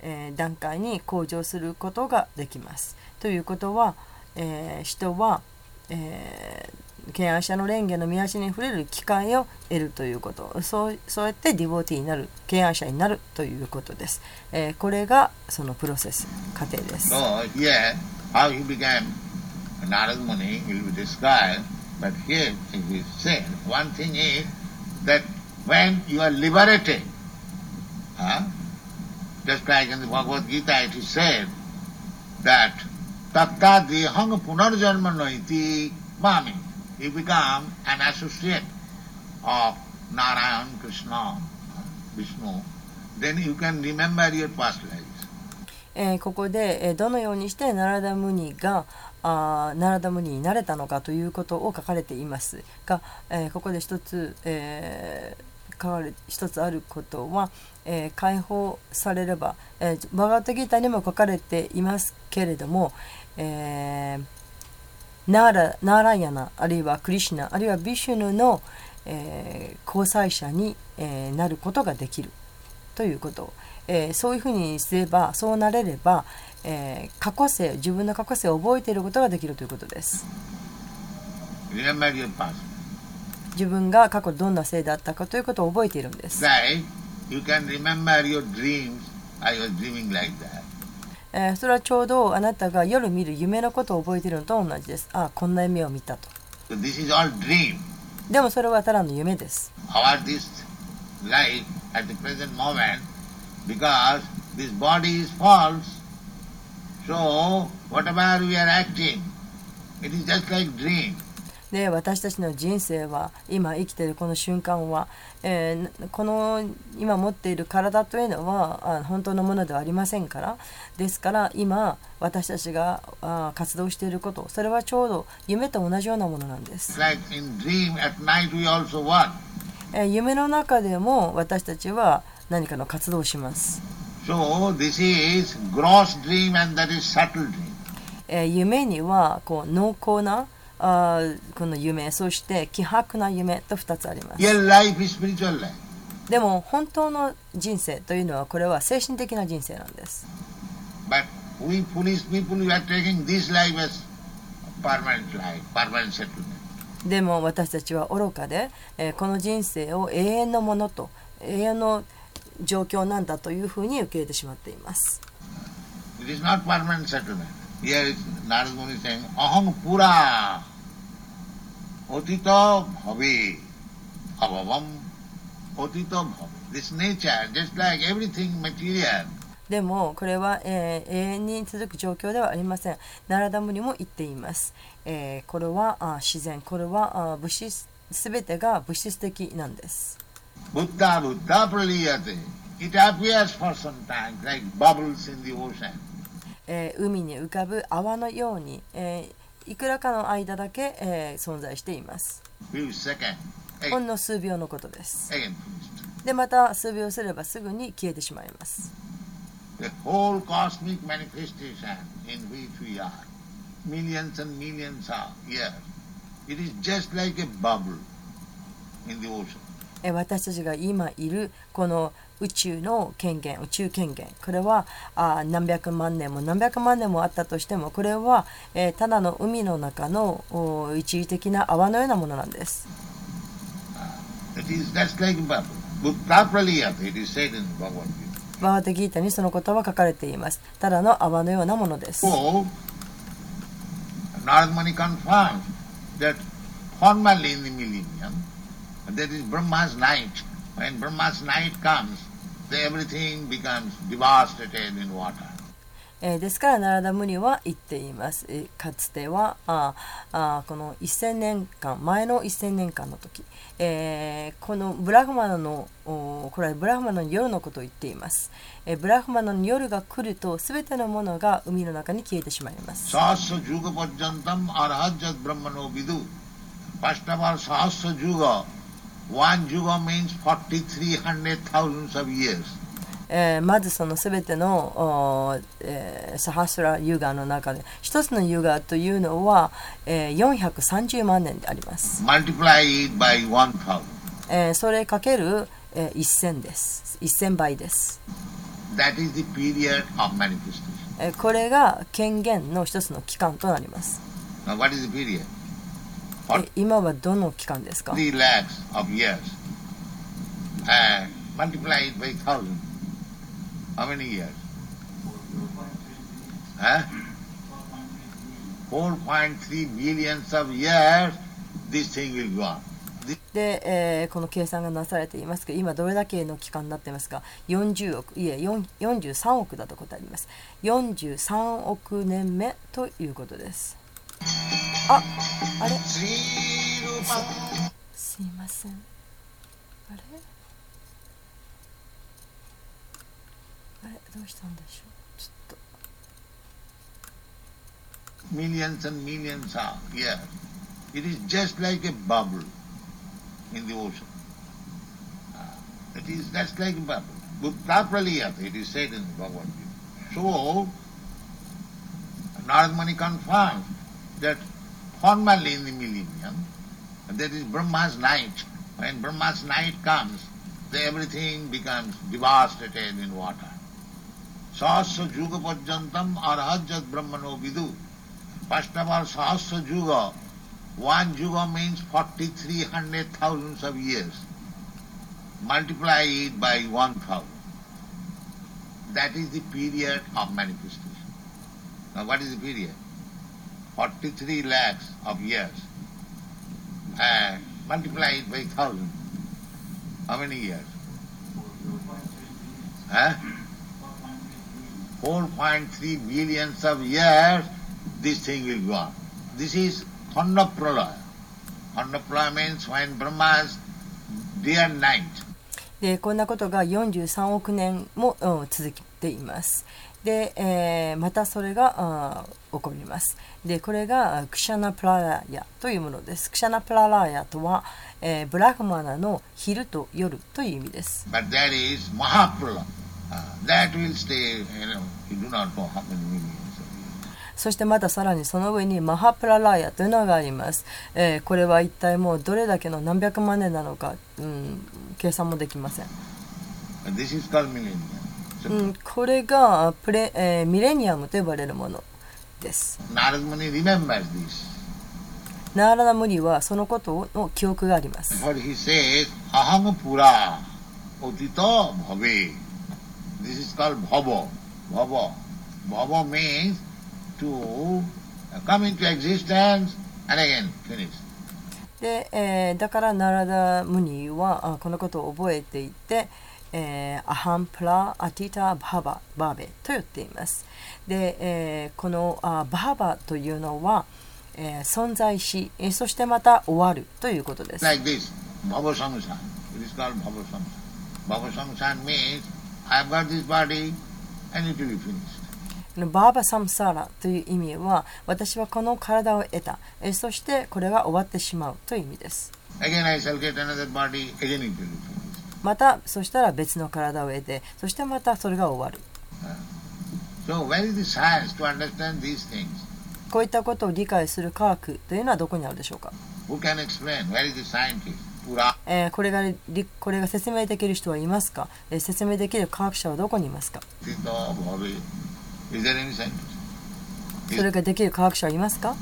えー、段階に向上することができます。ということは、えー、人は、えー、敬愛者の蓮華の見足に触れる機会を得るということそうそうやってディボーティーになる敬愛者になるということです、えー、これがそのプロセス過程です。So, yeah, how he began Narad Muni will be described But here it is said, one thing is that when you are liberated, huh, just like in the Bhagavad Gita it is said that tatta dehang punarjanmano iti mami. You become an associate of Narayan, Krishna, Vishnu. Then you can remember your past lives. えー、ここで、えー、どのようにしてナラダムニがあナラダムニになれたのかということを書かれていますが、えー、ここで一つ、えー、書かれ一つあることは、えー、解放されれば、えー、バガットギータにも書かれていますけれども、えーナーラナーラヤナあるいはクリシュナあるいはビシュヌの、えー交際者に、えーなることができる。ということ、えーそういうふうにすればそうなれれば、えー過去性自分の過去性を覚えていることができるということです。Remember your past. 自分が過去どんな性だったかということを覚えているんです。Like えー、それはちょうどあなたが夜見る夢のことを覚えてるのと同じです。あ、こんな夢を見たと。でもそれはただの夢です。で、私たちの人生は、今生きているこの瞬間は、えーこの今持っている体というのはあ本当のものではありませんから、ですから今私たちがあ活動していること、それはちょうど夢と同じようなものなんです。like? えー夢の中でも私たちは何かの活動をします。So this is gross dream and that is subtle dream. えー夢にはこう濃厚なあーこの夢そして希薄な夢と2つあります Real life is spiritual life. でも本当の人生というのはこれは精神的な人生なんです But we foolish people we are taking this life as permanent life, permanent settlement. でも私たちは愚かで、えーこの人生を永遠のものと永遠の状況なんだというふうに受け入れてしまっています It is not permanent settlement. Here is Narad Muni saying, Aham pura otita bhavi abhavam otita bhavi. This nature, just like everything material, でもこれは、えー永遠に続く状況ではありません。ナラダムにも言っています。えーこれはあ自然、これはあ物質すべてが物質的なんです。buddha buddha praliyate. It appears for some time like bubbles in the ocean. えー海に浮かぶ泡のように、えーいくらかの間だけ、えー、存在しています。ほんの数秒のことです。で、また数秒すればすぐに消えてしまいます。私たちが今いるこの宇宙の権限宇宙権限これはあ何百万年も何百万年もあったとしてもこれは、えー、ただの海の中の一時的な泡のようなものなんです。そのことは書かれています。ただの泡のようなものです。Everything becomes devastated in water. えーですからナラダ・ムニは言っています、えーかつてはああこの1000年間前の1000年間の時、えーこのブラフマナのおこれはブラフマナの夜のことを言っています、えーブラフマナの夜が来ると全てのものが海の中に消えてしまいます. One Juga means 4300 thousands of years. えーまずその全てのえーサハスラユガの中で一つのユガというのは、えー430万年であります、Multiply by 1000. えーそれかける、えー1000です1000倍です That is the period of manifestation. えーこれが権限の一つの期間となります。Now, what is the period? え今はどの期間ですか3 lakhs of years. And multiply it by 1000. How many years? Huh? 4.3 billions of years, this thing will go on. で、えーこの計算がなされていますが今どれだけの期間になっていますか40億いえ4 43億だと答えあります43億年目ということですああれ Sri Rupa すいませんあれあれどうしたんでしょうちょっと millions and millions of years. It is just like a bubble in the ocean. Uh, It is just like a bubble. Buddha praliyate, it is said in Bhagavad Gita. So, Narad Muni confirms that formally in the millennium. That is Brahma's night. When Brahma's night comes, then everything becomes devastated in water. Sahasra Juga Pajantam Arhajat Brahmano Vidu. First of all, Sahasra Juga. One Juga means 4300 thousands of years. Multiply it by 1000. That is the period of manifestation. Now what is the period? 43 lakhs of years. Uh, multiply it by 1000. How many years? Huh? 4.3 billions of years, this thing will go on. This is Khanda Pralaya. Khanda Pralaya means when Brahma's day and night でこんなことが43億年も、うん続いています。 で、えーまたそれが起こります。で、これがあクシャナプララヤというものです。クシャナプララヤとは、えーブラフマナの昼と夜という意味です。But that is Mahapralaya. Uh, that will stay, you know, you do not know how many years. そしてまたさらにその上にマハプララヤというのがあります。えーこれは一体もうどれだけの何百万年なのか、うん、計算もできません。This is called millennium. うん、これがプレ、えー、ミレニアムと呼ばれるものです。ナーラナムニはそのことの記憶があります。で、えー、だからナラダムニはこのことを覚えていて、えーアハンプラアティタバババーベと言っています。で、えーこのあバーバというのは、えー存在し、えーそしてまた終わるということです。Like this, Bhava Samsan. It is called Bhava Samsan. Bhava Samsan means, I have got this body and it will be finished. バーバサムサーラという意味は私はこの体を得た、えーそしてこれが終わってしまうという意味です。Again I shall get another body, again it will be finished. またそしたら別の体を得て、そしてまたそれが終わる。So、こういったことを理解する科学というのはどこにあるでしょうか？Who can explain? Where is the scientist? えー、こ,れがこれが説明できる人はいますか、えー、説明できる科学者はどこにいますか？それができる科学者はいますか、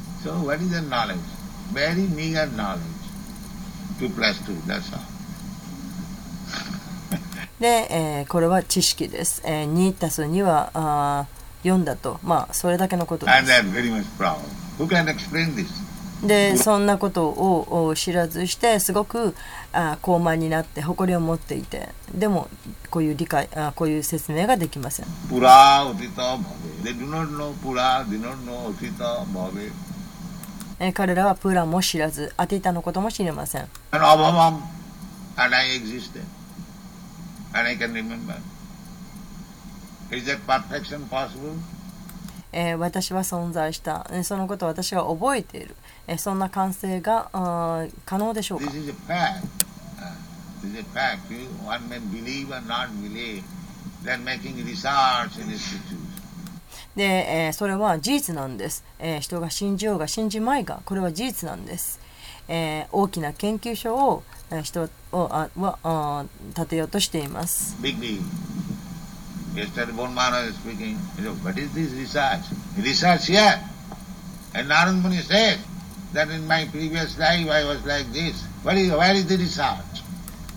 で、えーこれは知識です、えー、2たす2はあー4だとまあそれだけのことで And す they are very much proud. Who can explain this? でそんなことをを知らずしてすごくあー高慢になって誇りを持っていてでもこういう理解あーこういう説明ができません Pura Utita Bhave. They do not know Pura, they do not know Utita Bhave. えー彼らはプーランも知らずアティタのことも知りません And. え、私は存在した、そのこと私は覚えている、え、そんな完成が可能でしょうか？This それは事実なんです、え、人が信じようが信じまいがこれは事実なんです、えー、大きな研究所を人をあはあ建てようとしています。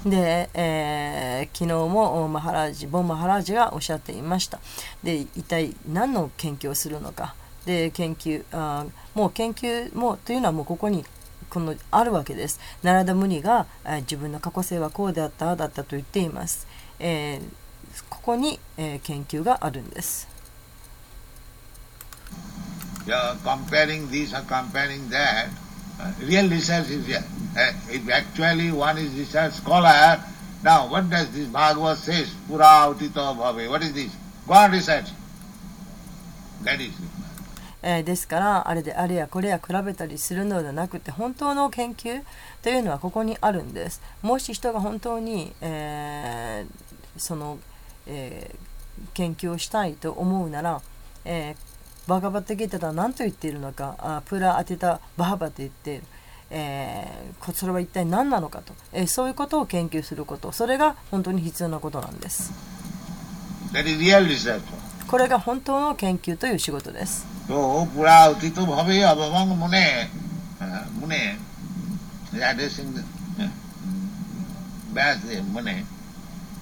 で、えー、昨日もマハラージボン・マハラージがおっしゃっていました。で、一体何の研究をするのか。で、研究、あもう研究もというのはもうここにこのあるわけですナラダ・ムニが、えー自分の過去性はこうであったあだったと言っています、えーここに、えー研究があるんです Yeah, comparing this or comparing that. uh, real research is here. Uh, if actually one is research scholar, now what does this Bhagavad says? Pura utito bhave. What is this? Go on research. That is it. えーですからあれであれやこれや比べたりするのではなくて本当の研究というのはここにあるんです。もし人が本当に、えーその、えー研究をしたいと思うなら、えーバガバッタギータとは何と言っているのかあプラアティタバハバと言っている、えー、それは一体何なのかと、えー、そういうことを研究すること。それが本当に必要なことなんです。That is the これが本当の研究という仕事です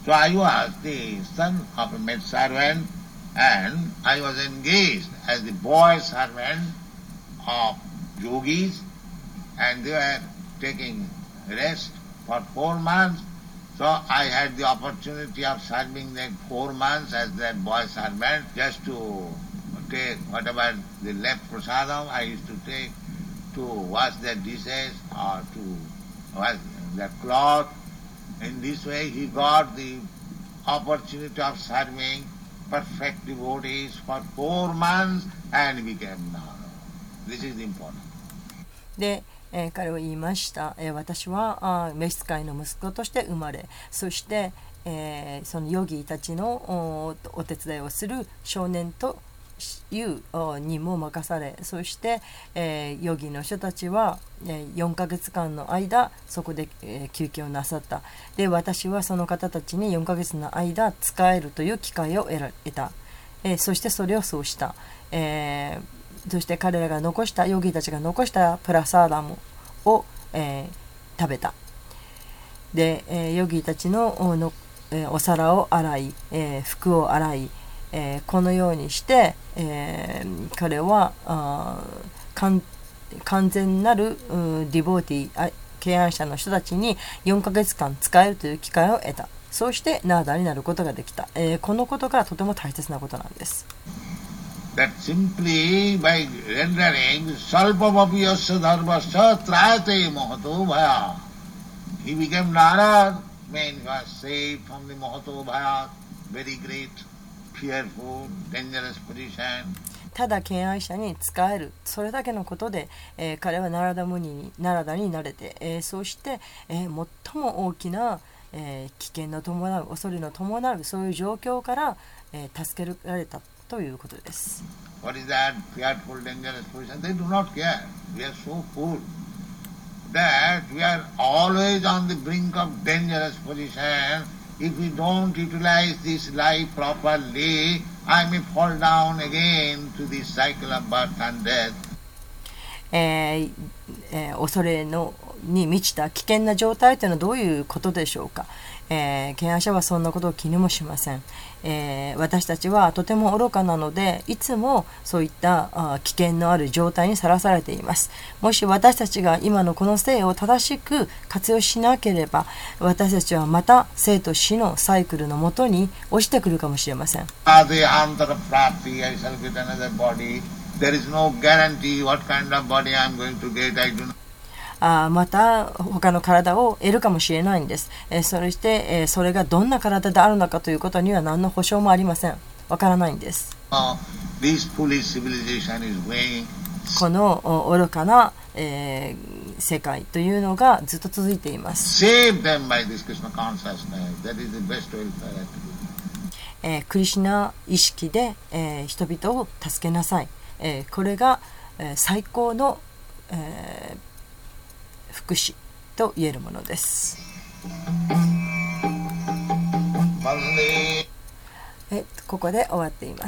So, I was the son of a maid servant and I was engaged as the boy servant of yogis and they were taking rest for four months. So I had the opportunity of serving them four months as their boy servant just to take whatever they left prasadam I used to take to wash their dishes or to wash their cloth. In this way he got the opportunity of serving perfect devotees for four months and became Nara. This is important. で、えー彼は言いました、えー私は召使いの息子として生まれそして、えーそのヨギたちのお手伝いをする少年という任務を任されそして、えーヨギの人たちは、えー4ヶ月間の間そこで、えー休憩をなさった。で私はその方たちに4ヶ月の間使えるという機会を得ら得た、えーそしてそれをそうした、えーそして彼らが残したヨギたちが残したプラサーダムを、えー食べた。で、えーヨギたちのおの、えーお皿を洗い、えー服を洗い、えーこのようにして、えー彼はあ完全なるディボーティー敬愛者の人たちに4ヶ月間使えるという機会を得た。そうしてナーダになることができた、えーこのことがとても大切なことなんです。That simply by rendering salpamapiyasya dharmasya trayate mahato bhaya. He became Nara, means he was saved from the mahato bhaya, very great, fearful, dangerous position. ただ敬愛者に使えるそれだけのことで、えー彼はナラダムニにナラダになれて、えーそして、えー最も大きな、えー危険の伴う恐れの伴うそういう状況から、えー助けられたということです。え恐れのに満ちた危険な状態というのはどういうことでしょうか、えー、ケア者はそんなことを気にもしません。えー私たちはとても愚かなのでいつもそういったあ危険のある状態にさらされています。もし私たちが今のこの生を正しく活用しなければ私たちはまた生と死のサイクルのもとに落ちてくるかもしれません。あーまた他の体を得るかもしれないんです。えーそれして、えーそれがどんな体であるのかということには何の保証もありません。わからないんです。このお愚かな、えー世界というのがずっと続いています。Save them by this Krishna consciousness. That is the best welfare activity. えークリシュナ意識で、えー人々を助けなさい。えーこれが、えー最高の、えー福祉と言えるものです。えここで終わっています。